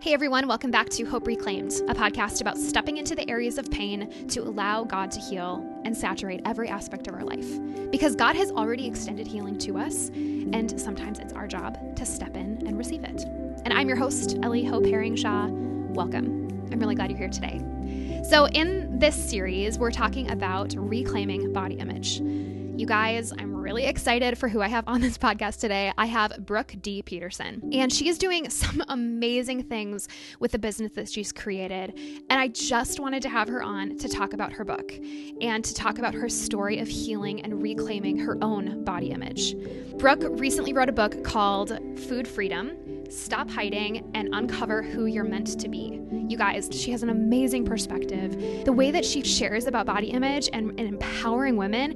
Hey everyone, welcome back to Hope Reclaimed, a podcast about stepping into the areas of pain to allow God to heal and saturate every aspect of our life. Because God has already extended healing to us, and sometimes it's our job to step in and receive it. And I'm your host, Ellie Hope Herring Shaw. Welcome. I'm really glad you're here today. So, in this series, we're talking about reclaiming body image. You guys, I'm really excited for who I have on this podcast today. I have Brooke D. Peterson, and she is doing some amazing things with the business that she's created. And I just wanted to have her on to talk about her book and to talk about her story of healing and reclaiming her own body image. Brooke recently wrote a book called Food Freedom Stop hiding and uncover who you're meant to be. You guys, she has an amazing perspective. The way that she shares about body image and, and empowering women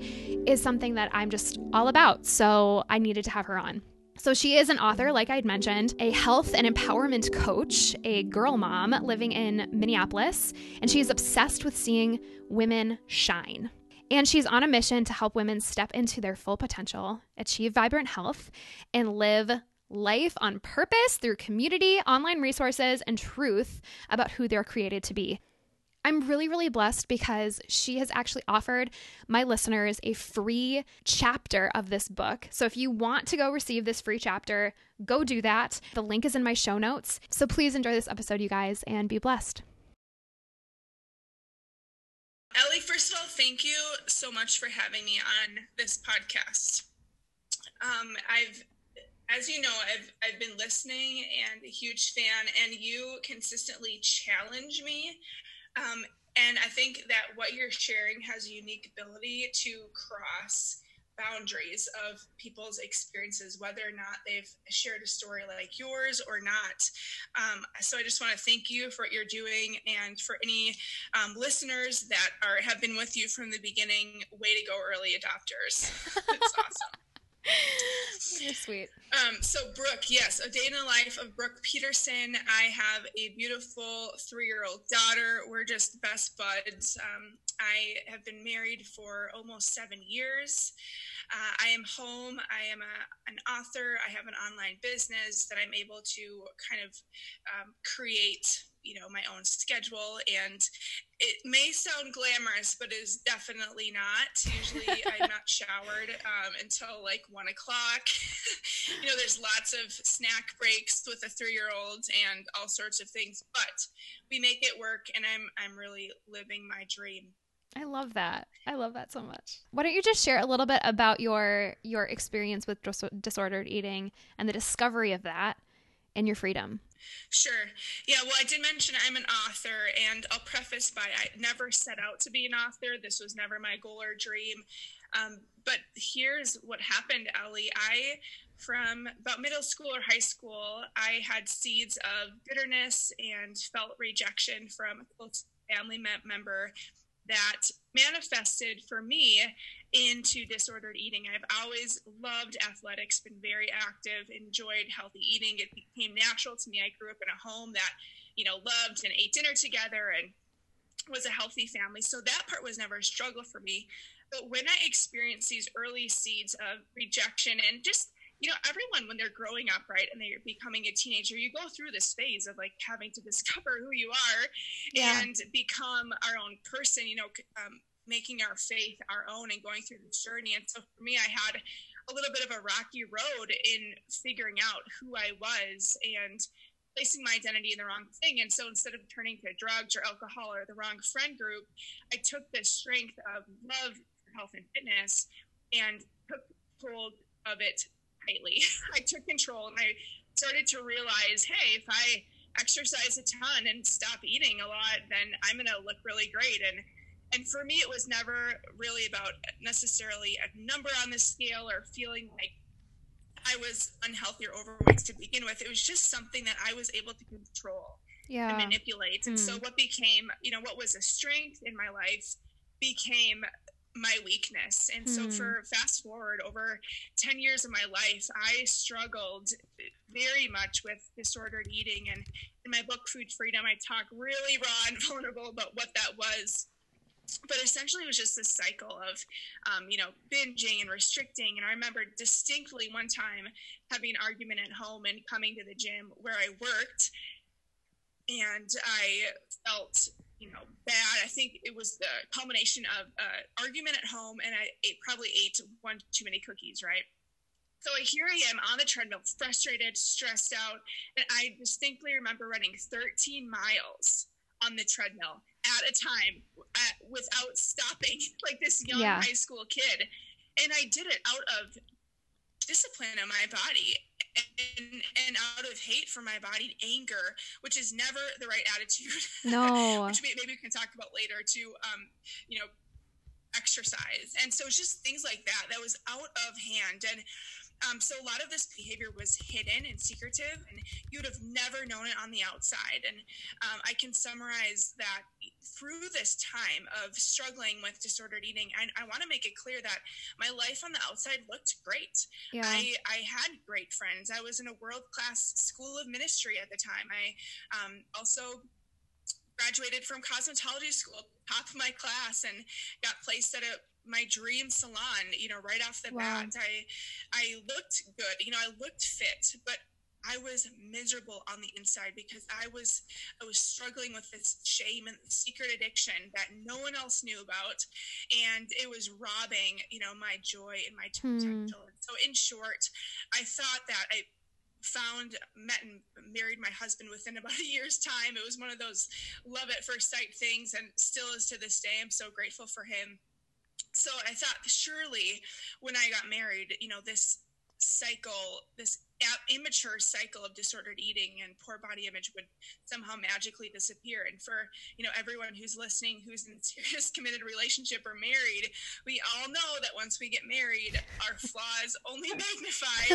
is something that I'm just all about. So I needed to have her on. So, she is an author, like I'd mentioned, a health and empowerment coach, a girl mom living in Minneapolis, and she is obsessed with seeing women shine. And she's on a mission to help women step into their full potential, achieve vibrant health, and live life on purpose through community, online resources, and truth about who they're created to be. I'm really, really blessed because she has actually offered my listeners a free chapter of this book. So if you want to go receive this free chapter, go do that. The link is in my show notes. So please enjoy this episode, you guys, and be blessed. Ellie, first of all, thank you so much for having me on this podcast. Um, I've as you know, I've I've been listening and a huge fan, and you consistently challenge me. Um, and I think that what you're sharing has a unique ability to cross boundaries of people's experiences, whether or not they've shared a story like yours or not. Um, so I just want to thank you for what you're doing, and for any um, listeners that are have been with you from the beginning. Way to go, early adopters! it's awesome. You're sweet. Um, so, Brooke, yes, a day in the life of Brooke Peterson. I have a beautiful three year old daughter. We're just best buds. Um, I have been married for almost seven years. Uh, I am home. I am a, an author. I have an online business that I'm able to kind of um, create you know my own schedule and it may sound glamorous but is definitely not usually i'm not showered um, until like one o'clock you know there's lots of snack breaks with a three-year-old and all sorts of things but we make it work and i'm i'm really living my dream I love that. I love that so much. Why don't you just share a little bit about your your experience with dis- disordered eating and the discovery of that and your freedom? Sure. Yeah, well, I did mention I'm an author, and I'll preface by I never set out to be an author. This was never my goal or dream. Um, but here's what happened, Ellie. I, from about middle school or high school, I had seeds of bitterness and felt rejection from a close family member that manifested for me into disordered eating. I've always loved athletics, been very active, enjoyed healthy eating. It became natural to me. I grew up in a home that, you know, loved and ate dinner together and was a healthy family. So that part was never a struggle for me. But when I experienced these early seeds of rejection and just you know everyone when they're growing up right and they're becoming a teenager you go through this phase of like having to discover who you are yeah. and become our own person you know um, making our faith our own and going through this journey. And so for me, I had a little bit of a rocky road in figuring out who I was and placing my identity in the wrong thing. And so instead of turning to drugs or alcohol or the wrong friend group, I took the strength of love for health and fitness and took hold of it tightly. I took control and I started to realize, hey, if I exercise a ton and stop eating a lot, then I'm going to look really great. And and for me, it was never really about necessarily a number on the scale or feeling like I was unhealthy or overweight to begin with. It was just something that I was able to control yeah. and manipulate. And mm. so, hmm. what became, you know, what was a strength in my life became my weakness. And so, hmm. for fast forward over 10 years of my life, I struggled very much with disordered eating. And in my book, Food Freedom, I talk really raw and vulnerable about what that was but essentially it was just this cycle of um, you know binging and restricting and i remember distinctly one time having an argument at home and coming to the gym where i worked and I felt you know bad. I think it was the culmination of uh, argument at home, and I ate, probably ate one too many cookies, right? So here I am on the treadmill, frustrated, stressed out, and I distinctly remember running 13 miles on the treadmill at a time at, without stopping, like this young yeah. high school kid. And I did it out of discipline in my body and, and out of hate for my body, anger, which is never the right attitude. No. which maybe we can talk about later to, um, you know, exercise. And so it's just things like that that was out of hand. And um, so a lot of this behavior was hidden and secretive, and you would have never known it on the outside. And um, I can summarize that through this time of struggling with disordered eating, I, I want to make it clear that my life on the outside looked great. Yeah. I, I had great friends. I was in a world class school of ministry at the time. I um, also graduated from cosmetology school, top of my class, and got placed at a my dream salon you know right off the wow. bat i i looked good you know i looked fit but i was miserable on the inside because i was i was struggling with this shame and secret addiction that no one else knew about and it was robbing you know my joy and my hmm. potential hmm. so in short i thought that i found met and married my husband within about a year's time it was one of those love at first sight things and still is to this day i'm so grateful for him so I thought surely when I got married, you know, this cycle, this immature cycle of disordered eating and poor body image would somehow magically disappear. And for you know everyone who's listening, who's in serious committed relationship or married, we all know that once we get married, our flaws only magnify.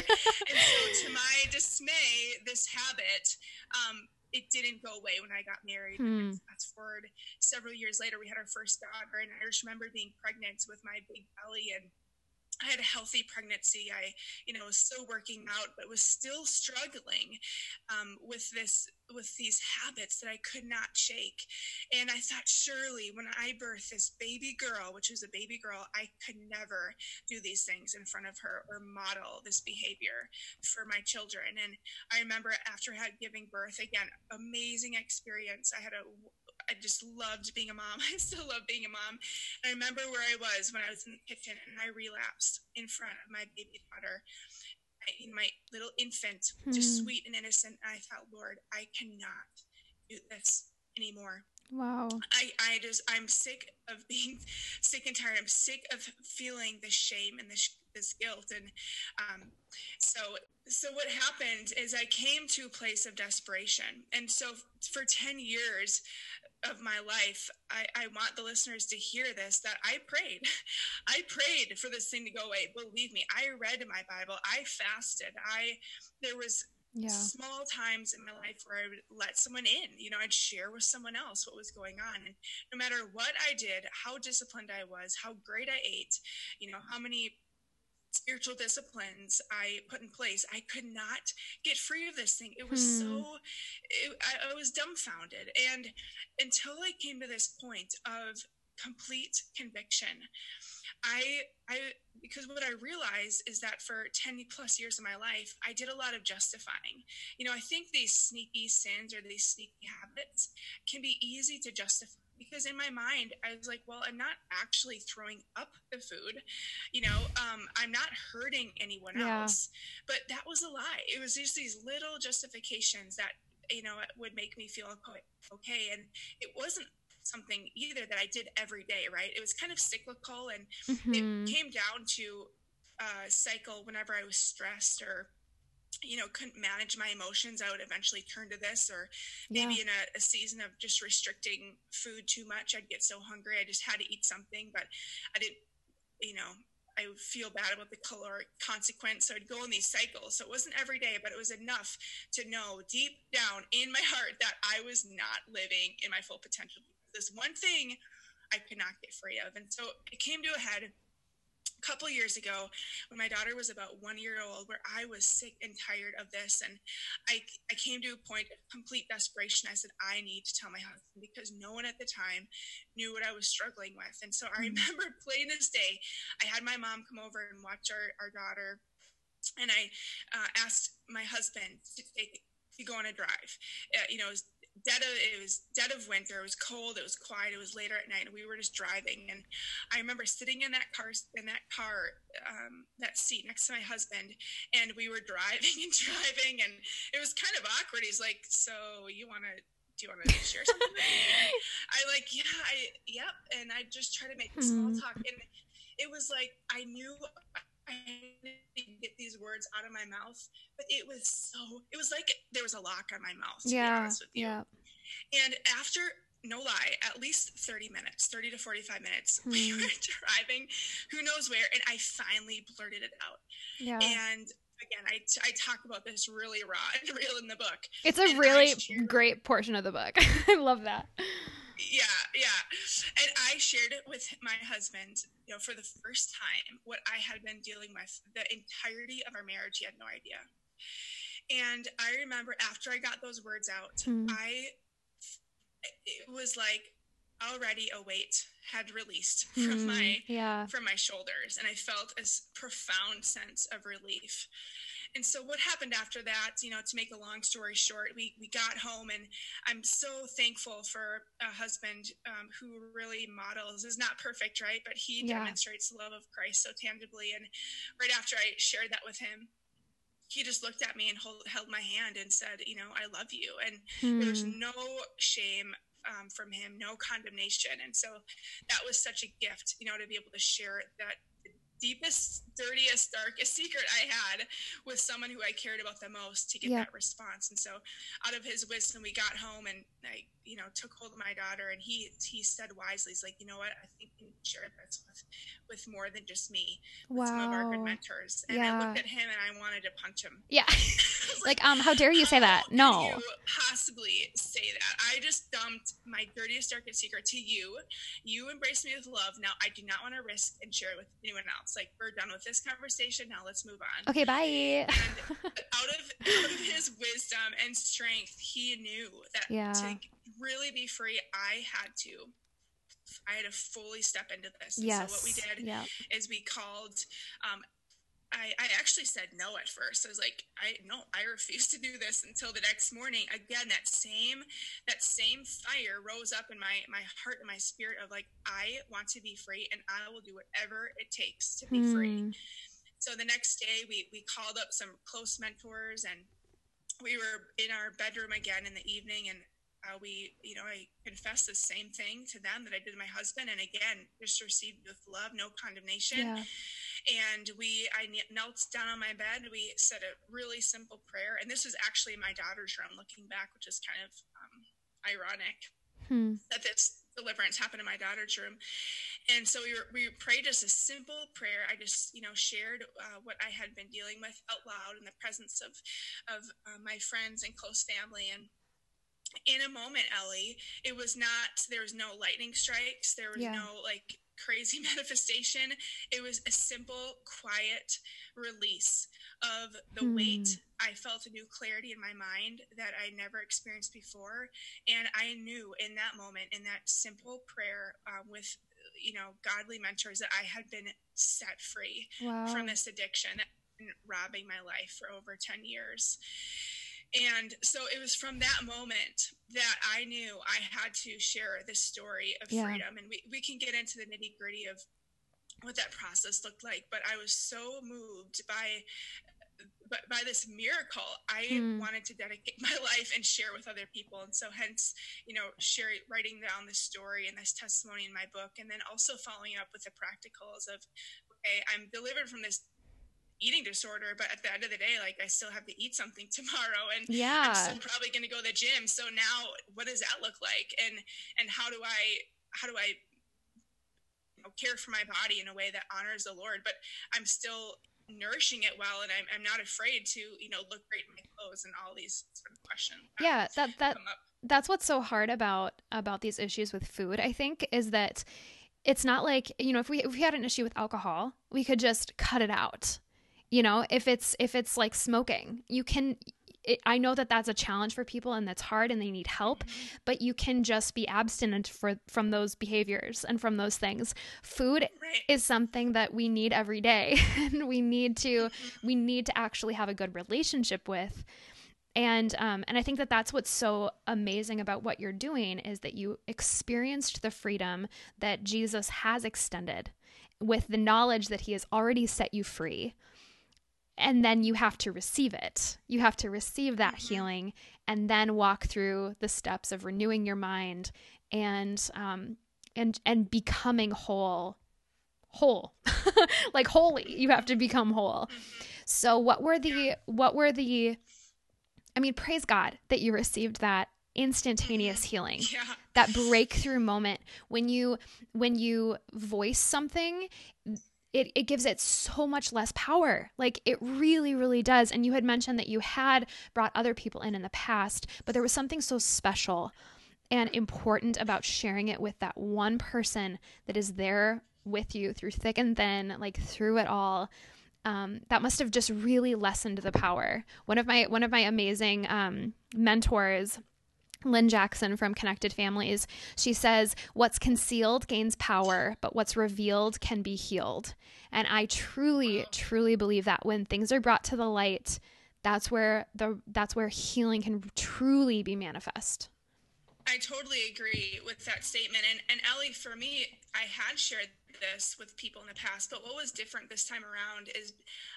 and so, to my dismay, this habit um, it didn't go away when I got married. Hmm. Fast forward several years later, we had our first daughter, and I just remember being pregnant with my big belly and I had a healthy pregnancy. I, you know, was still working out, but was still struggling um, with this, with these habits that I could not shake. And I thought, surely, when I birth this baby girl, which was a baby girl, I could never do these things in front of her or model this behavior for my children. And I remember after I had giving birth, again, amazing experience. I had a I just loved being a mom. I still love being a mom. I remember where I was when I was in the kitchen and I relapsed in front of my baby daughter, my little infant, mm-hmm. just sweet and innocent. And I thought, Lord, I cannot do this anymore. Wow. I, I just, I'm sick of being sick and tired. I'm sick of feeling the shame and this, this guilt. And um, so, so what happened is I came to a place of desperation. And so for 10 years, of my life, I, I want the listeners to hear this that I prayed. I prayed for this thing to go away. Believe me, I read my Bible. I fasted. I there was yeah. small times in my life where I would let someone in. You know, I'd share with someone else what was going on. And no matter what I did, how disciplined I was, how great I ate, you know, how many spiritual disciplines I put in place, I could not get free of this thing. It was hmm. so, it, I, I was dumbfounded. And until I came to this point of complete conviction, I, I, because what I realized is that for 10 plus years of my life, I did a lot of justifying. You know, I think these sneaky sins or these sneaky habits can be easy to justify because in my mind i was like well i'm not actually throwing up the food you know um, i'm not hurting anyone yeah. else but that was a lie it was just these little justifications that you know would make me feel okay and it wasn't something either that i did every day right it was kind of cyclical and mm-hmm. it came down to uh, cycle whenever i was stressed or you know couldn't manage my emotions i would eventually turn to this or maybe yeah. in a, a, season of just restricting food too much i'd get so hungry i just had to eat something but i didn't you know i would feel bad about the caloric consequence so i'd go in these cycles so it wasn't every day but it was enough to know deep down in my heart that i was not living in my full potential this one thing i could not get free of and so it came to a head couple years ago when my daughter was about one year old where i was sick and tired of this and I, I came to a point of complete desperation. I said i need to tell my husband because no one at the time knew what i was struggling with. And so i mm. remember plain this day i had my mom come over and watch our, our daughter and i uh, asked my husband to take to go on a drive. Uh, you know dead of it was dead of winter. It was cold. It was quiet. It was later at night, and we were just driving. And I remember sitting in that car in that car um, that seat next to my husband, and we were driving and driving, and it was kind of awkward. He's like, "So you want to?" Do you want to share something? I like, yeah, I, yep. And I just try to make small talk. And it was like, I knew I didn't get these words out of my mouth, but it was so, it was like there was a lock on my mouth, to yeah, be honest with you. Yeah. And after, no lie, at least 30 minutes, 30 to 45 minutes, hmm. we were driving who knows where, and I finally blurted it out. Yeah. And again, I, I talk about this really raw and real in the book. It's a really great portion of the book. I love that. Yeah, yeah. And I shared it with my husband, you know, for the first time, what I had been dealing with the entirety of our marriage. He had no idea. And I remember after I got those words out, mm. I it was like already a weight had released from mm, my yeah. from my shoulders and I felt a profound sense of relief. And so what happened after that, you know, to make a long story short, we, we got home and I'm so thankful for a husband um, who really models is not perfect, right? But he yeah. demonstrates the love of Christ so tangibly. And right after I shared that with him, he just looked at me and hold, held my hand and said, you know, I love you. And hmm. there was no shame um, from him, no condemnation. And so that was such a gift, you know, to be able to share that deepest, dirtiest, darkest secret I had with someone who I cared about the most to get yeah. that response. And so out of his wisdom, we got home and I, you know, took hold of my daughter and he, he said wisely, he's like, you know what, I think you can share this with, with more than just me, with wow. some of our good mentors. And yeah. I looked at him and I wanted to punch him. Yeah. like, like, um, how dare you say that? No. possibly say that? I just dumped my dirtiest, darkest secret to you. You embraced me with love. Now I do not want to risk and share it with anyone else. Like we're done with this conversation. Now let's move on. Okay, bye. And out of out of his wisdom and strength, he knew that yeah. to really be free, I had to I had to fully step into this. Yes. so what we did yeah. is we called um, I, I actually said no at first. I was like, I no, I refuse to do this until the next morning. Again, that same that same fire rose up in my my heart and my spirit of like, I want to be free and I will do whatever it takes to be mm. free. Hmm. So the next day we we called up some close mentors and we were in our bedroom again in the evening and uh, we, you know, I confessed the same thing to them that I did to my husband, and again, just received with love, no condemnation. Yeah. And we, I knelt down on my bed. We said a really simple prayer, and this was actually my daughter's room. Looking back, which is kind of um, ironic hmm. that this deliverance happened in my daughter's room. And so we were, we prayed just a simple prayer. I just, you know, shared uh, what I had been dealing with out loud in the presence of, of uh, my friends and close family. And in a moment, Ellie, it was not, there was no lightning strikes. There was yeah. no like crazy manifestation. It was a simple, quiet release of the hmm. weight. I felt a new clarity in my mind that I never experienced before. And I knew in that moment, in that simple prayer um, with, you know, godly mentors, that I had been set free wow. from this addiction robbing my life for over 10 years. And so it was from that moment that I knew I had to share this story of yeah. freedom. And we, we can get into the nitty gritty of what that process looked like. But I was so moved by by, by this miracle, I hmm. wanted to dedicate my life and share with other people. And so hence, you know, sharing writing down this story and this testimony in my book, and then also following up with the practicals of, okay, I'm delivered from this eating disorder, but at the end of the day, like I still have to eat something tomorrow and yeah. I'm still probably going to go to the gym. So now what does that look like? And, and how do I, how do I you know, care for my body in a way that honors the Lord, but I'm still nourishing it well. And I'm, I'm not afraid to, you know, look great in my clothes and all these sort of questions. Yeah. That, that, that's what's so hard about, about these issues with food, I think, is that it's not like, you know, if we, if we had an issue with alcohol, we could just cut it out you know if it's if it's like smoking you can it, I know that that's a challenge for people and that's hard and they need help, but you can just be abstinent for, from those behaviors and from those things. Food right. is something that we need every day and we need to we need to actually have a good relationship with. and um, and I think that that's what's so amazing about what you're doing is that you experienced the freedom that Jesus has extended with the knowledge that he has already set you free and then you have to receive it. You have to receive that mm-hmm. healing and then walk through the steps of renewing your mind and um, and and becoming whole, whole, like holy. You have to become whole. Mm-hmm. So what were the what were the? I mean, praise God that you received that instantaneous mm-hmm. healing yeah. that breakthrough moment when you when you voice something it, it gives it so much less power. Like it really, really does. And you had mentioned that you had brought other people in in the past, but there was something so special and important about sharing it with that one person that is there with you through thick and thin, like through it all. Um, that must have just really lessened the power. One of my one of my amazing um, mentors Lynn Jackson from Connected Families. She says, What's concealed gains power, but what's revealed can be healed. And I truly, truly believe that when things are brought to the light, that's where the that's where healing can truly be manifest. I totally agree with that statement. And and Ellie, for me, I had shared this with people in the past, but what was different this time around is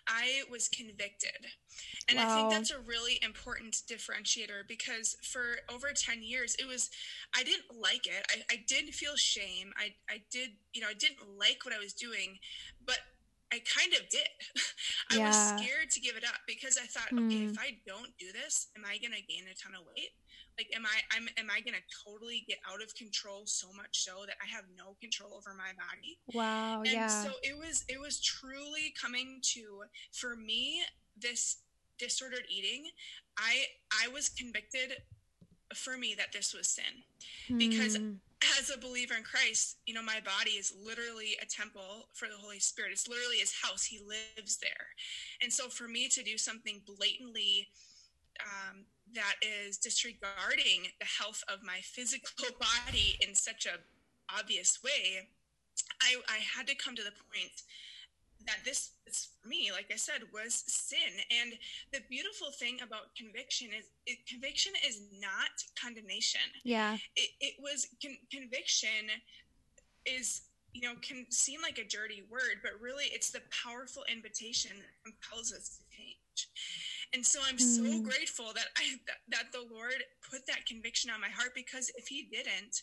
I was convicted. And wow. I think that's a really important differentiator because for over 10 years, it was, I didn't like it. I, I did feel shame. I, I did, you know, I didn't like what I was doing, but I kind of did. I yeah. was scared to give it up because I thought, mm. okay, if I don't do this, am I going to gain a ton of weight? Like am i i'm am i going to totally get out of control so much so that i have no control over my body wow and yeah so it was it was truly coming to for me this disordered eating i i was convicted for me that this was sin because mm. as a believer in Christ, you know, my body is literally a temple for the Holy Spirit. It's literally his house. He lives there. And so for me to do something blatantly um, that is disregarding the health of my physical body in such a obvious way i i had to come to the point that this is for me like i said was sin. And the beautiful thing about conviction is it, conviction is not condemnation. Yeah. It, it was con- conviction is you know can seem like a dirty word but really it's the powerful invitation that compels us to change and so I'm so mm. grateful that I that, that the Lord put that conviction on my heart because if he didn't,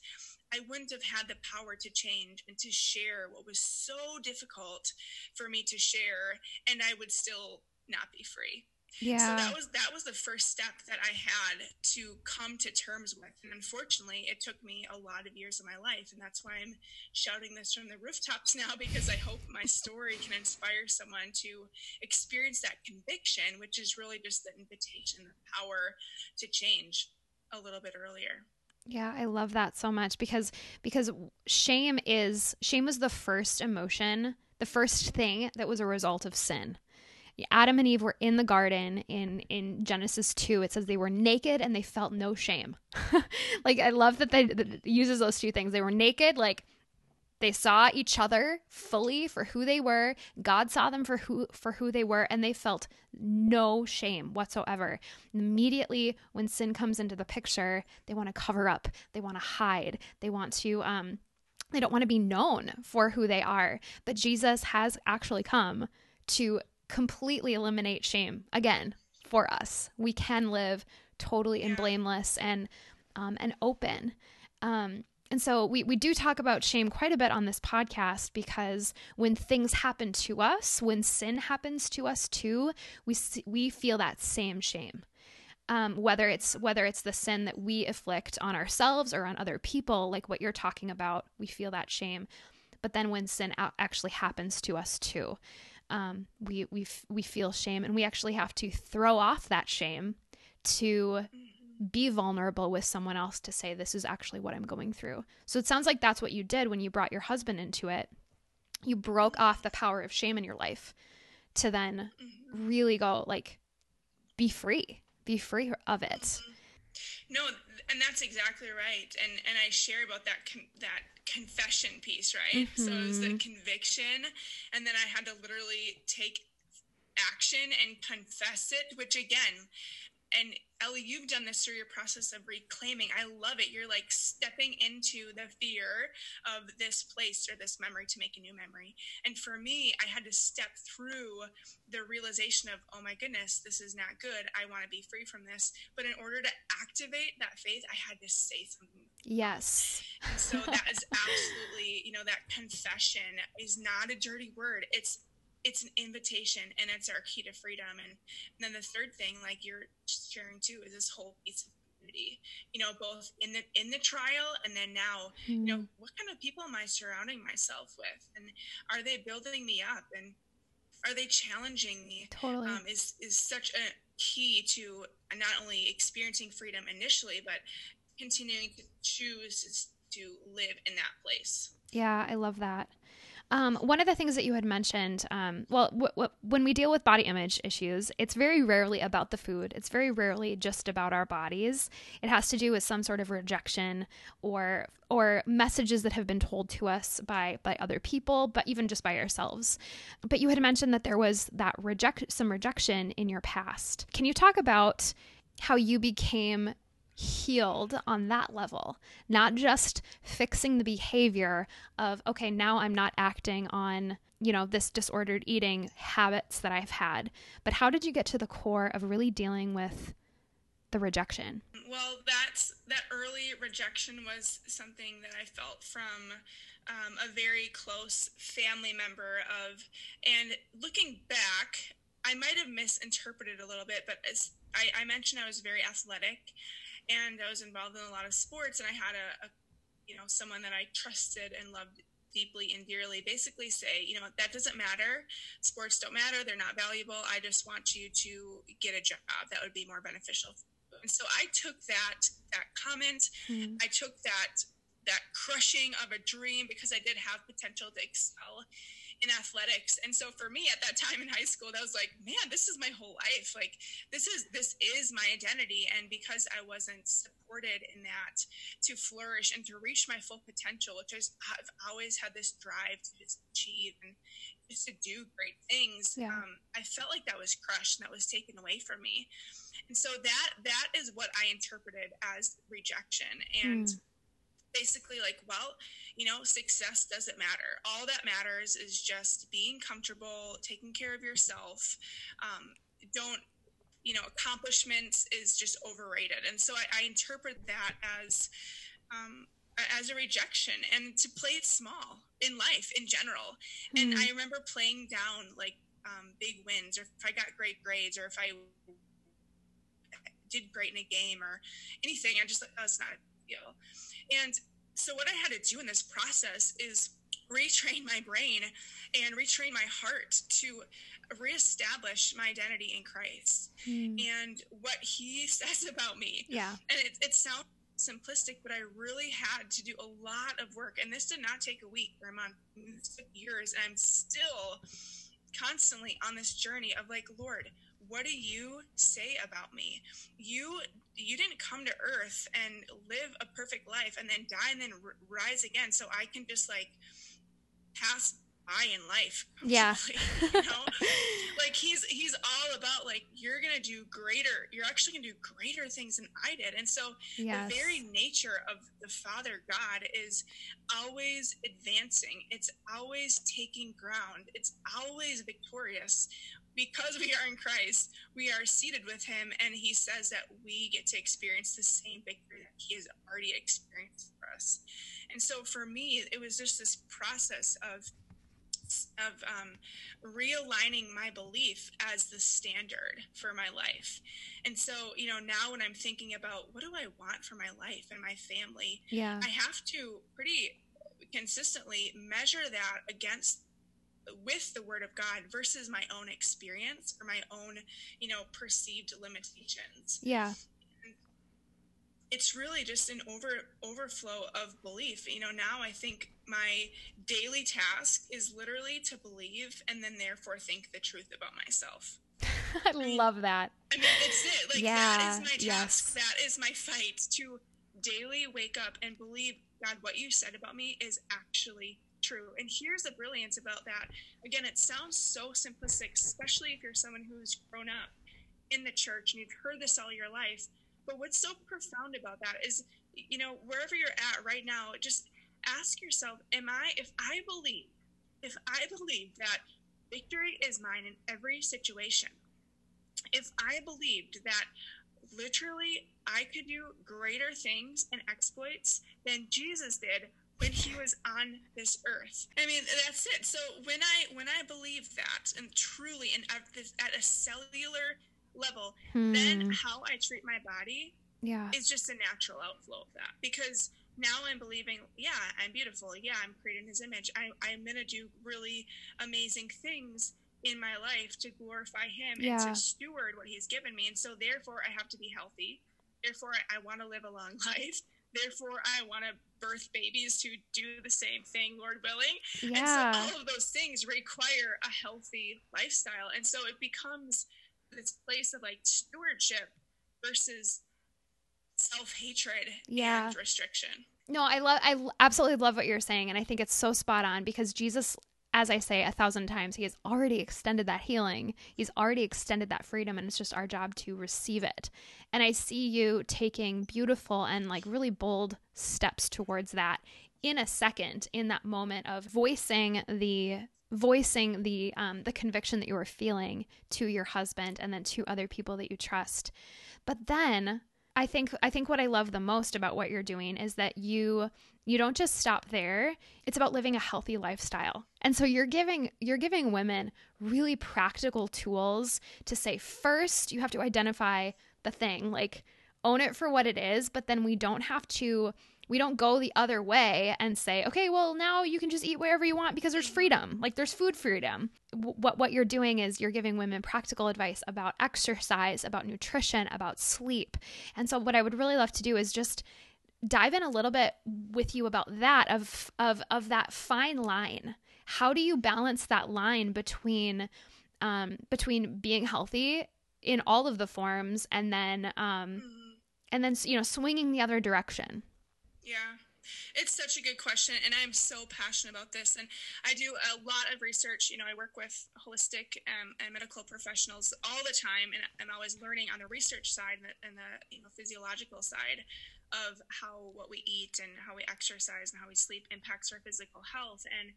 I wouldn't have had the power to change and to share what was so difficult for me to share and I would still not be free. Yeah. So that was that was the first step that I had to come to terms with. And unfortunately, it took me a lot of years of my life. And that's why I'm shouting this from the rooftops now because I hope my story can inspire someone to experience that conviction, which is really just the invitation, the power to change a little bit earlier. Yeah, I love that so much because because shame is shame was the first emotion, the first thing that was a result of sin. Adam and Eve were in the garden in in Genesis 2 it says they were naked and they felt no shame. like I love that they that uses those two things. They were naked like they saw each other fully for who they were. God saw them for who for who they were and they felt no shame whatsoever. Immediately when sin comes into the picture, they want to cover up. They want to hide. They want to um they don't want to be known for who they are. But Jesus has actually come to completely eliminate shame again for us. We can live totally and blameless and um, and open. Um, and so we, we do talk about shame quite a bit on this podcast because when things happen to us, when sin happens to us too, we we feel that same shame. Um, whether it's whether it's the sin that we afflict on ourselves or on other people, like what you're talking about, we feel that shame. But then when sin actually happens to us too, um, we we we feel shame, and we actually have to throw off that shame to be vulnerable with someone else to say this is actually what I'm going through. So it sounds like that's what you did when you brought your husband into it. You broke mm-hmm. off the power of shame in your life to then mm-hmm. really go like be free, be free of it. Mm-hmm. No, and that's exactly right. And and I share about that that confession piece, right? Mm-hmm. So it was the mm-hmm. conviction, and then I had to literally take action and confess it, which again, and Ellie, you've done this through your process of reclaiming. I love it. You're like stepping into the fear of this place or this memory to make a new memory. And for me, I had to step through the realization of, oh my goodness, this is not good. I want to be free from this. But in order to activate that faith, I had to say something. Yes. And so that is absolutely, you know, that confession is not a dirty word. It's it's an invitation and it's our key to freedom. And, and then the third thing like you're sharing too is this whole piece of community you know both in the in the trial and then now mm. you know mm-hmm. what kind of people am i surrounding myself with? And are they building me up? And are they challenging me? Totally. Um, is is such a key to not only experiencing freedom initially but continuing to choose to live in that place. Yeah i love that um, one of the things that you had mentioned, um, well, w- w- when we deal with body image issues, it's very rarely about the food. It's very rarely just about our bodies. It has to do with some sort of rejection or or messages that have been told to us by by other people, but even just by ourselves. But you had mentioned that there was that reject some rejection in your past. Can you talk about how you became healed on that level, not just fixing the behavior of, okay, now I'm not acting on, you know, this disordered eating habits that I've had, but how did you get to the core of really dealing with the rejection? Well, that's that early rejection was something that I felt from um, a very close family member of, and looking back, I might have misinterpreted a little bit, but as I, I mentioned, I was very athletic, and I was involved in a lot of sports, and I had a, a you know someone that I trusted and loved deeply and dearly basically say, you know, that doesn't matter. Sports don't matter. They're not valuable. I just want you to get a job that would be more beneficial. And so I took that that comment. Mm. I took that that crushing of a dream because I did have potential to excel in athletics. And so for me at that time in high school, that was like, man, this is my whole life. Like this is this is my identity. And because I wasn't supported in that to flourish and to reach my full potential, which is I've always had this drive to just achieve and just to do great things. Yeah. Um, I felt like that was crushed and that was taken away from me. And so that that is what I interpreted as rejection. And mm basically like, well, you know, success doesn't matter. All that matters is just being comfortable, taking care of yourself. Um, don't, you know, accomplishments is just overrated. And so I, I interpret that as, um, as a rejection and to play it small in life in general. Mm-hmm. And I remember playing down like um, big wins or if I got great grades or if I did great in a game or anything. I just like, that's not, you know, and so, what I had to do in this process is retrain my brain and retrain my heart to reestablish my identity in Christ mm. and what He says about me. Yeah. And it, it sounds simplistic, but I really had to do a lot of work. And this did not take a week or a month, years. And I'm still constantly on this journey of like, Lord, what do you say about me you you didn't come to earth and live a perfect life and then die and then r- rise again. So i can just like pass by in life yeah. you know? Like he's he's all about like you're gonna do greater you're actually gonna do greater things than i did. And so yes. the very nature of the father god is always advancing. It's always taking ground. It's always victorious because we are in Christ, we are seated with him, and he says that we get to experience the same victory that he has already experienced for us. And so for me, it was just this process of of um, realigning my belief as the standard for my life. And so, you know, now when I'm thinking about what do I want for my life and my family, yeah. I have to pretty consistently measure that against with the word of God versus my own experience or my own, you know, perceived limitations. Yeah. it's really just an over overflow of belief. You know, now I think my daily task is literally to believe and then therefore think the truth about myself. I, mean, love that. I mean, it's it. Like yeah, that is my task. Yes. That is my fight to daily wake up and believe God, what you said about me is actually true. And here's the brilliance about that. Again, it sounds so simplistic, especially if you're someone who's grown up in the church and you've heard this all your life. But what's so profound about that is, you know, wherever you're at right now, just ask yourself, am I, if I believe, if I believe that victory is mine in every situation, if I believed that literally I could do greater things and exploits than Jesus did when he was on this earth. I mean, that's it. So when I when I believe that and truly and at, this, at a cellular level, hmm. then how I treat my body yeah. is just a natural outflow of that because now I'm believing, yeah, I'm beautiful. Yeah, I'm creating his image. I, I'm going to do really amazing things in my life to glorify him yeah. and to steward what he's given me. And so, therefore, I have to be healthy. Therefore, I, I want to live a long life. Therefore, I want to birth babies to do the same thing, Lord willing. Yeah. And so, all of those things require a healthy lifestyle. And so, it becomes this place of like stewardship versus self hatred yeah. and restriction. No, I love, I absolutely love what you're saying. And I think it's so spot on because Jesus as I say a thousand times, he has already extended that healing. He's already extended that freedom, and it's just our job to receive it. And I see you taking beautiful and like really bold steps towards that in a second, in that moment of voicing the voicing the um, the conviction that you are feeling to your husband and then to other people that you trust. But then I think I think what I love the most about what you're doing is that you you don't just stop there. It's about living a healthy lifestyle. And so you're giving you're giving women really practical tools to say first you have to identify the thing, like own it for what it is, but then we don't have to we don't go the other way and say, okay, well, now you can just eat wherever you want because there's freedom. Like there's food freedom. What, what you're doing is you're giving women practical advice about exercise, about nutrition, about sleep. And so, what I would really love to do is just dive in a little bit with you about that of of of that fine line. How do you balance that line between um, between being healthy in all of the forms and then um, and then you know swinging the other direction? Yeah. It's such a good question, and I'm so passionate about this. And I do a lot of research. You know, I work with holistic and, and medical professionals all the time, and I'm always learning on the research side and the, and the you know physiological side of how what we eat and how we exercise and how we sleep impacts our physical health. And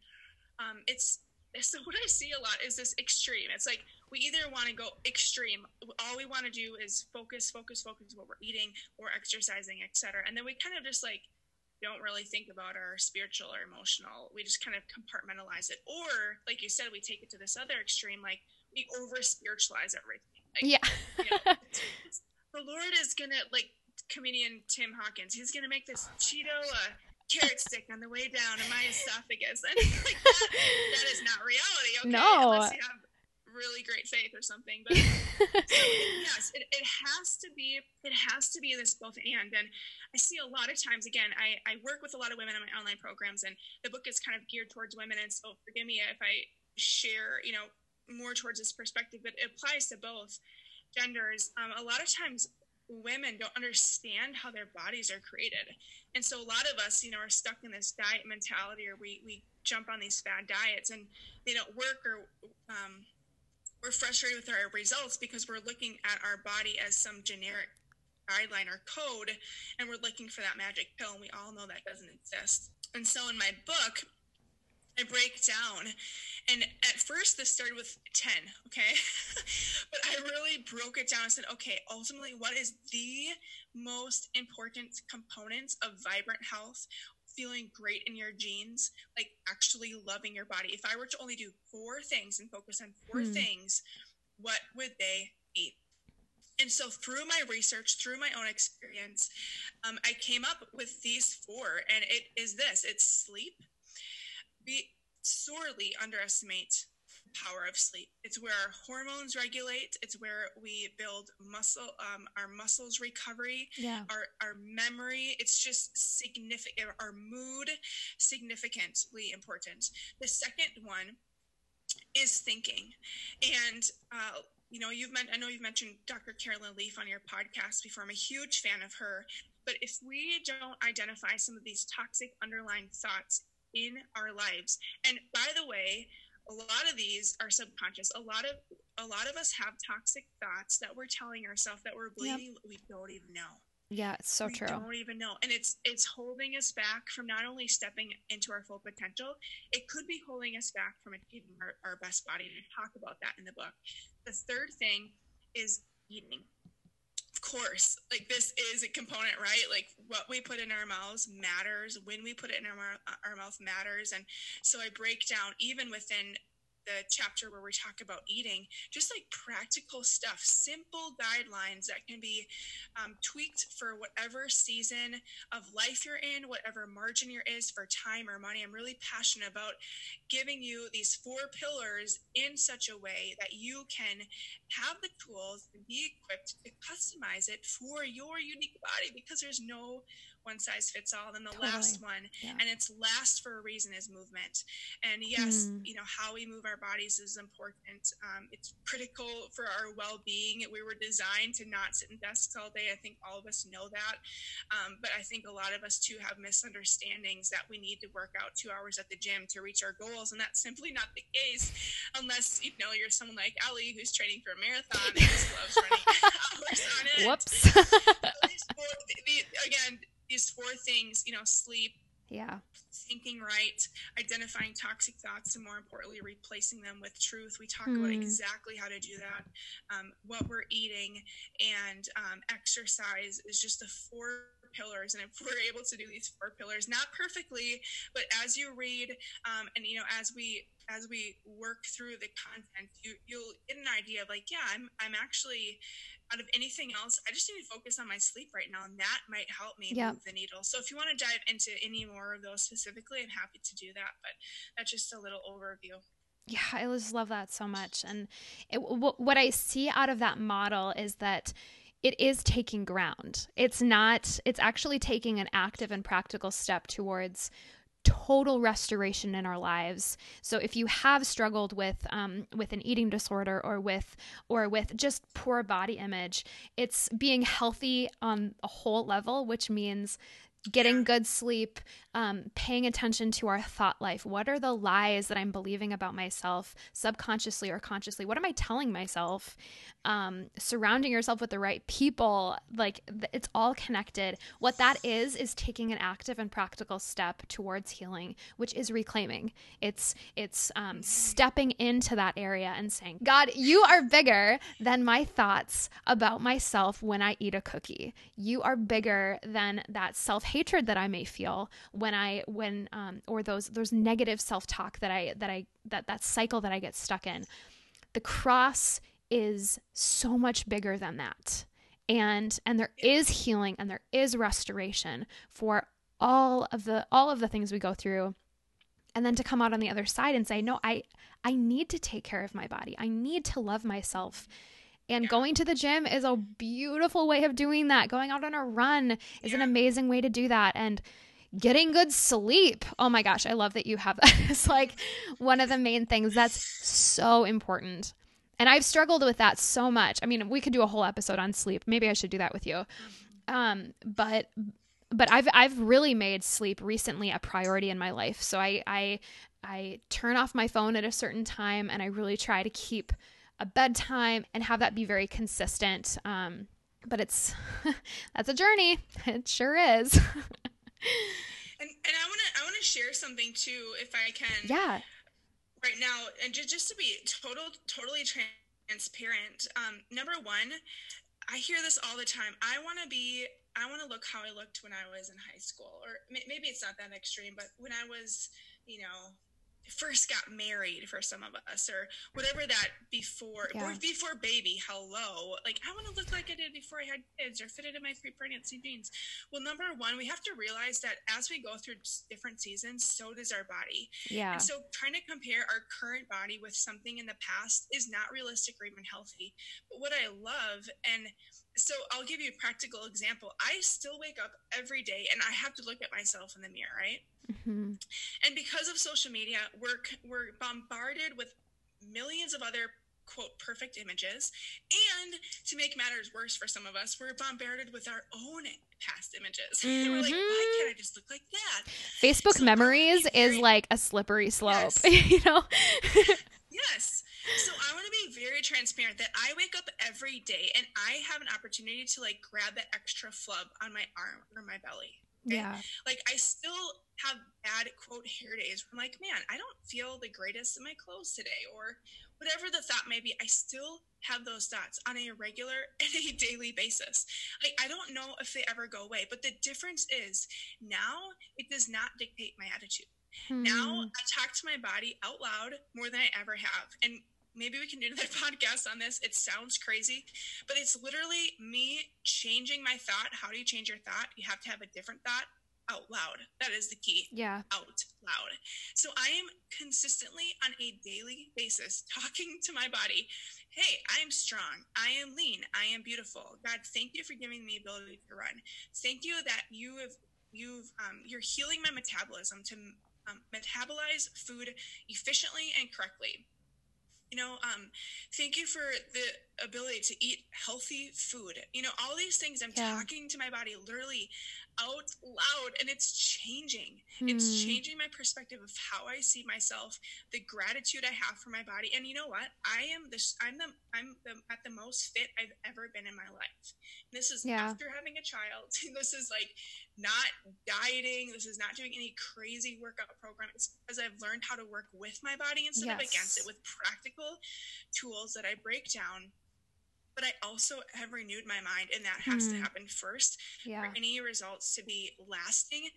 um, it's so what I see a lot is this extreme. It's like we either want to go extreme. All we want to do is focus, focus, focus what we're eating or exercising, etc. And then we kind of just like don't really think about our spiritual or emotional. We just kind of compartmentalize it. Or, like you said, we take it to this other extreme, like we over spiritualize everything. Like, yeah. you know, the Lord is gonna like comedian Tim Hawkins. He's gonna make this Cheeto uh, carrot stick on the way down in my esophagus, and like that, that is not reality. Okay, no. unless you have really great faith or something. But so, yes, it, it has to be it has to be this both and. And I see a lot of times again, I, I work with a lot of women in my online programs and the book is kind of geared towards women and so forgive me if I share, you know, more towards this perspective, but it applies to both genders. Um, a lot of times women don't understand how their bodies are created. And so a lot of us, you know, are stuck in this diet mentality or we, we jump on these fad diets and they don't work or um, we're frustrated with our results because we're looking at our body as some generic guideline or code and we're looking for that magic pill and we all know that doesn't exist. And so in my book i break down and at first this started with 10 okay? But i really broke it down and said okay ultimately what is the most important components of vibrant health feeling great in your jeans, like actually loving your body. If I were to only do four things and focus on four hmm. things, what would they be? And so, through my research, through my own experience, um, I came up with these four, and it is this it's sleep. We sorely underestimate power of sleep. It's where our hormones regulate. It's where we build muscle, um, our muscles recovery, yeah. our our memory. It's just significant. Our mood, significantly important. The second one is thinking, and uh, you know, you've meant. I know you've mentioned Dr. Caroline Leaf on your podcast before. I'm a huge fan of her. But if we don't identify some of these toxic underlying thoughts in our lives, and by the way, a lot of these are subconscious. A lot of a lot of us have toxic thoughts that we're telling ourselves that we're believing yep. we don't even know. Yeah, it's so we true. Don't even know, and it's it's holding us back from not only stepping into our full potential. It could be holding us back from achieving our, our best body. To talk about that in the book. The third thing is eating. Course, like this is a component, right? Like what we put in our mouths matters. When we put it in our our mouth matters, and so I break down even within the chapter where we talk about eating, just like practical stuff, simple guidelines that can be um, tweaked for whatever season of life you're in, whatever margin you're is for time or money. I'm really passionate about giving you these four pillars in such a way that you can have the tools and be equipped to customize it for your unique body because there's no one size fits all. Then the totally. last one, yeah. and it's last for a reason, is movement. And yes, mm. you know how we move our bodies is important. Um, it's critical for our well-being. We were designed to not sit in desks all day. I think all of us know that. Um, but I think a lot of us too have misunderstandings that we need to work out two hours at the gym to reach our goals, and that's simply not the case unless you know you're someone like Ellie who's training for a marathon and just loves running hours on it. Whoops. again, these four things, you know, sleep, yeah, thinking right, identifying toxic thoughts, and more importantly, replacing them with truth. We talk mm. about hmm. exactly how to do that, um, what we're eating, and um, exercise is just the four pillars and if we're able to do these four pillars not perfectly but as you read um, and you know as we as we work through the content you you'll get an idea of like yeah i'm i'm actually out of anything else, I just need to focus on my sleep right now, and that might help me yep. move the needle. So, if you want to dive into any more of those specifically, I'm happy to do that. But that's just a little overview. Yeah, I just love that so much. And it, w- what I see out of that model is that it is taking ground. It's not, it's actually taking an active and practical step towards total restoration in our lives. So if you have struggled with um, with an eating disorder or with or with just poor body image, it's being healthy on a whole level, which means getting good sleep, um, paying attention to our thought life. What are the lies that I'm believing about myself, subconsciously or consciously? What am I telling myself? Um, surrounding yourself with the right people, like it's all connected. What that is is taking an active and practical step towards healing, which is reclaiming. It's it's um, stepping into that area and saying, God, you are bigger than my thoughts about myself when I eat a cookie. You are bigger than that self hatred that I may feel when I when um, or those those negative self talk that I that I that that cycle that I get stuck in. The cross is so much bigger than that. And and there is healing and there is restoration for all of the all of the things we go through and then to come out on the other side and say no i i need to take care of my body i need to love myself and going to the gym is a beautiful way of doing that going out on a run is an amazing way to do that and getting good sleep. Oh my gosh, I love that you have that. it's like one of the main things that's so important. And I've struggled with that so much. I mean, we could do a whole episode on sleep. Maybe I should do that with you. Um, but but I've I've really made sleep recently a priority in my life. So I I I turn off my phone at a certain time and I really try to keep a bedtime and have that be very consistent. Um, but it's that's a journey. It sure is. and and I want to I want to share something too, if I can. Yeah. Right now, and just just to be total totally transparent. Um, number one, I hear this all the time. I want to be. I want to look how I looked when I was in high school, or maybe it's not that extreme, but when I was, you know, first got married for some of us or whatever that before yeah. or before baby hello. Like i want to look like i did before i had kids or fit into my pre-pregnancy jeans well number one we have to realize that as we go through different seasons so does our body. Yeah. And so trying to compare our current body with something in the past is not realistic or even healthy. But what i love and so I'll give you a practical example. I still wake up every day and I have to look at myself in the mirror, right? Mm-hmm. And because of social media, we're we're bombarded with millions of other quote perfect images and to make matters worse for some of us we're bombarded with our own past images mm-hmm. we're like why mm-hmm. can't i just look like that facebook so memories is like a slippery slope yes. you know yes so I want to be very transparent that I wake up every day and I have an opportunity to like grab that extra flub on my arm or my belly. Yeah. Like I still have bad quote hair days. where I'm like, man, I don't feel the greatest in my clothes today, or whatever the thought may be. I still have those thoughts on a regular and a daily basis. Like I don't know if they ever go away, but the difference is now it does not dictate my attitude. Hmm. Now I talk to my body out loud more than I ever have. And maybe we can do another podcast on this. It sounds crazy, but it's literally me changing my thought. How do you change your thought? You have to have a different thought out loud. That is the key. Yeah. Out loud. So I am consistently on a daily basis talking to my body. Hey, I am strong. I am lean. I am beautiful. God, thank you for giving me the ability to run. Thank you that you have you've um, you're healing my metabolism to um, metabolize food efficiently and correctly you know um, thank you for the ability to eat healthy food you know all these things i'm yeah. talking to my body literally out loud and it's changing hmm. it's changing my perspective of how i see myself the gratitude i have for my body and you know what i am this i'm the i'm the, at the most fit i've ever been in my life this is yeah. after having a child this is like not dieting this is not doing any crazy workout program it's because i've learned how to work with my body instead yes. of against it with practical tools that i break down but I also have renewed my mind, and that has mm. to hmm. happen first yeah. for any results to be lasting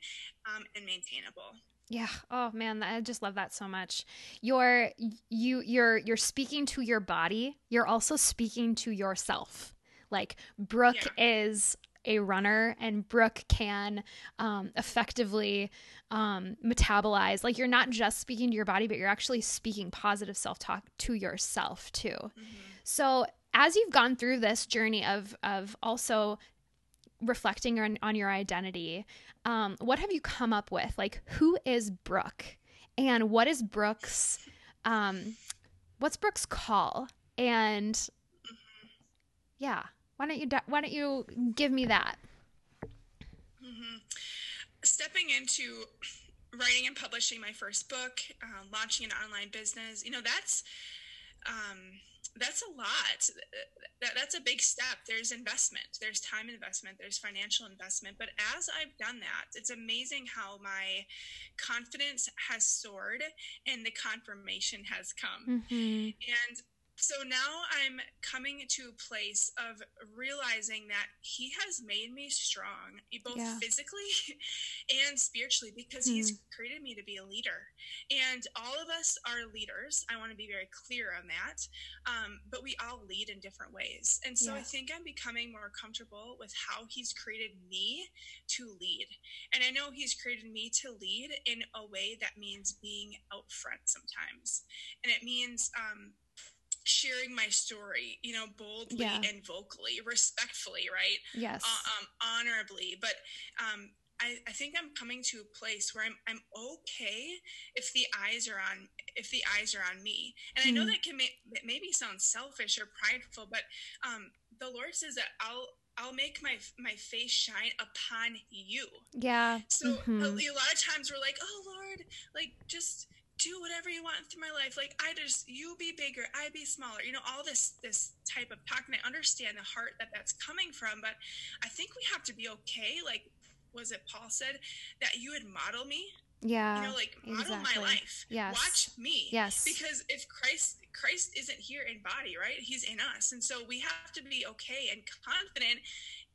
um, and maintainable. Yeah. Oh man, I just love that so much. You're you you're you're speaking to your body. You're also speaking to yourself. Like Brooke yeah. is a runner and Brooke can um, effectively um, metabolize. Like you're not just speaking to your body, but you're actually speaking positive self talk to yourself too. Mm-hmm. So as you've gone through this journey of of also reflecting on, on your identity, um, what have you come up with? Like, who is Brooke, and what is Brooke's, um, what's Brooke's call? And yeah, why don't you why don't you give me that? Mm-hmm. Stepping into writing and publishing my first book, uh, launching an online business, you know, that's. Um, that's a lot. That, that's a big step. There's investment, there's time investment, there's financial investment. But as I've done that, it's amazing how my confidence has soared and the confirmation has come. Mm-hmm. And so now I'm coming to a place of realizing that he has made me strong, both yeah. physically and spiritually, because mm. he's hmm. created me to be a leader. And all of us are leaders. I want to be very clear on that. Um, but we all lead in different ways. And so yeah. I think I'm becoming more comfortable with how he's created me to lead. And I know he's created me to lead in a way that means being out front sometimes. And it means, um, sharing my story, you know, boldly yeah. and vocally, respectfully, right? Yes. Uh, um, honorably. But um, I, I, think I'm coming to a place where I'm I'm okay if the eyes are on if the eyes are on me. And mm. I know hmm. that can may, maybe sound selfish or prideful, but um, the Lord says that I'll I'll make my my face shine upon you. Yeah. So mm-hmm. a, a lot of times we're like, oh Lord, like just do whatever you want through my life. Like I just, you be bigger, I be smaller. You know, all this this type of talk, and I understand the heart that that's coming from. But I think we have to be okay. Like, was it Paul said that you would model me? Yeah. You know, like model exactly. my life. Yes. Watch me. Yes. Because if Christ Christ isn't here in body, right? He's in us, and so we have to be okay and confident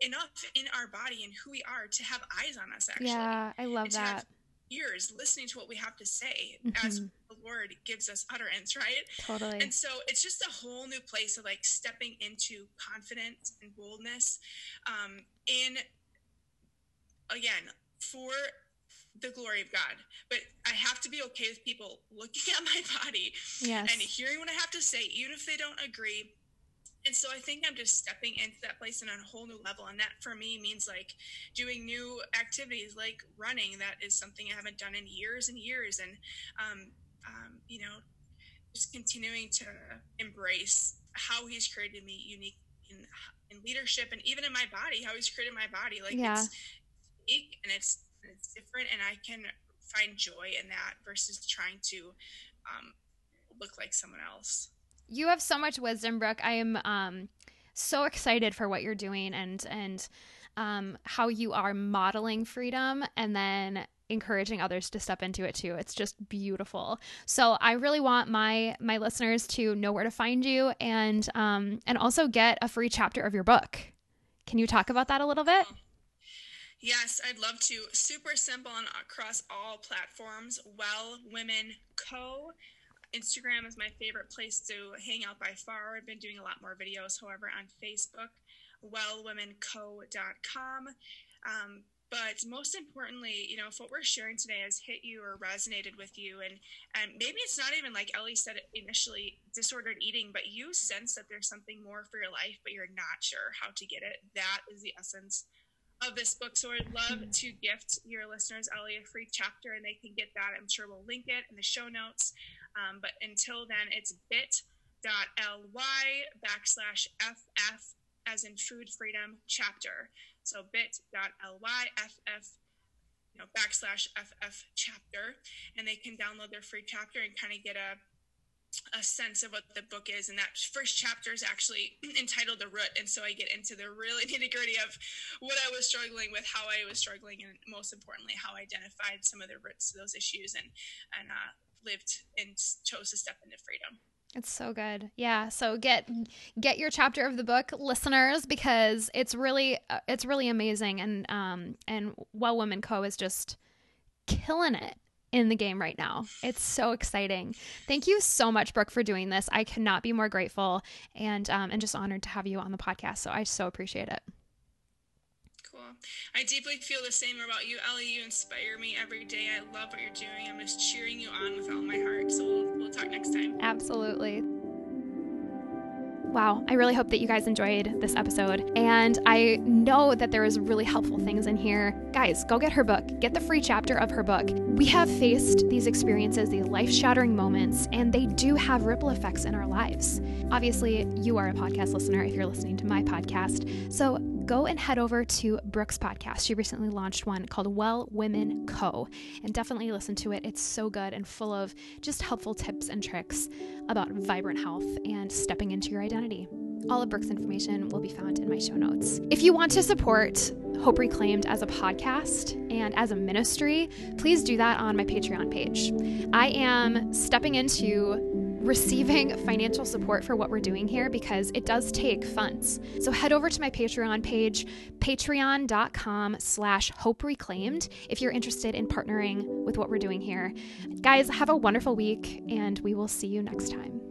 enough in our body and who we are to have eyes on us. Actually. Yeah, I love that ears listening to what we have to say mm-hmm. as the Lord gives us utterance, right? Totally. And so it's just a whole new place of like stepping into confidence and boldness um, in, again, for the glory of God. But I have to be okay with people looking at my body yes. and hearing what I have to say, even if they don't agree and so I think I'm just stepping into that place and on a whole new level. And that for me means like doing new activities like running. That is something I haven't done in years and years. And, um, um, you know, just continuing to embrace how he's created me unique in, in leadership and even in my body, how he's created my body. Like yeah. it's unique and it's, it's different. And I can find joy in that versus trying to um, look like someone else. You have so much wisdom, Brooke. I am um, so excited for what you're doing and and um, how you are modeling freedom and then encouraging others to step into it too. It's just beautiful. So I really want my my listeners to know where to find you and um, and also get a free chapter of your book. Can you talk about that a little bit? Yes, I'd love to. Super simple and across all platforms. Well Women Co. Instagram is my favorite place to hang out by far. I've been doing a lot more videos, however, on Facebook. WellWomenCo.com. Um, but most importantly, you know, if what we're sharing today has hit you or resonated with you, and and maybe it's not even like Ellie said initially, disordered eating, but you sense that there's something more for your life, but you're not sure how to get it. That is the essence of this book. So I'd love to gift your listeners Ellie a free chapter, and they can get that. I'm sure we'll link it in the show notes. Um, but until then, it's bit.ly backslash ff as in food freedom chapter. So bit.ly ff you know, backslash ff chapter, and they can download their free chapter and kind of get a a sense of what the book is. And that first chapter is actually entitled the root. And so i get into the really nitty gritty of what i was struggling with how i was struggling and most importantly how i identified some of the roots to those issues and and uh, lived and chose to step into freedom it's so good. Yeah, so get get your chapter of the book listeners because it's really uh, it's really amazing and um and Well Women Co is just killing it in the game right now. It's so exciting. Thank you so much Brooke for doing this. I cannot be more grateful and um and just honored to have you on the podcast. So I so appreciate it. I deeply feel the same about you, Ellie. You inspire me every day. I love what you're doing. I'm just cheering you on with all my heart. So we'll, we'll talk next time. Absolutely. Wow, I really hope that you guys enjoyed this episode. And I know that there is really helpful things in here. Guys, go get her book. Get the free chapter of her book. We have faced these experiences, these life shattering moments, and they do have ripple effects in our lives. Obviously, you are a podcast listener if you're listening to my podcast. So go and head over to Brooke's podcast. She recently launched one called Well Women Co. And definitely listen to it. It's so good and full of just helpful tips and tricks about vibrant health and stepping into your identity. All of Brooke's information will be found in my show notes. If you want to support Hope Reclaimed as a podcast and as a ministry, please do that on my Patreon page. I am stepping into receiving financial support for what we're doing here because it does take funds. So head over to my Patreon page, patreon.com slash hope reclaimed if you're interested in partnering with what we're doing here. Guys, have a wonderful week and we will see you next time.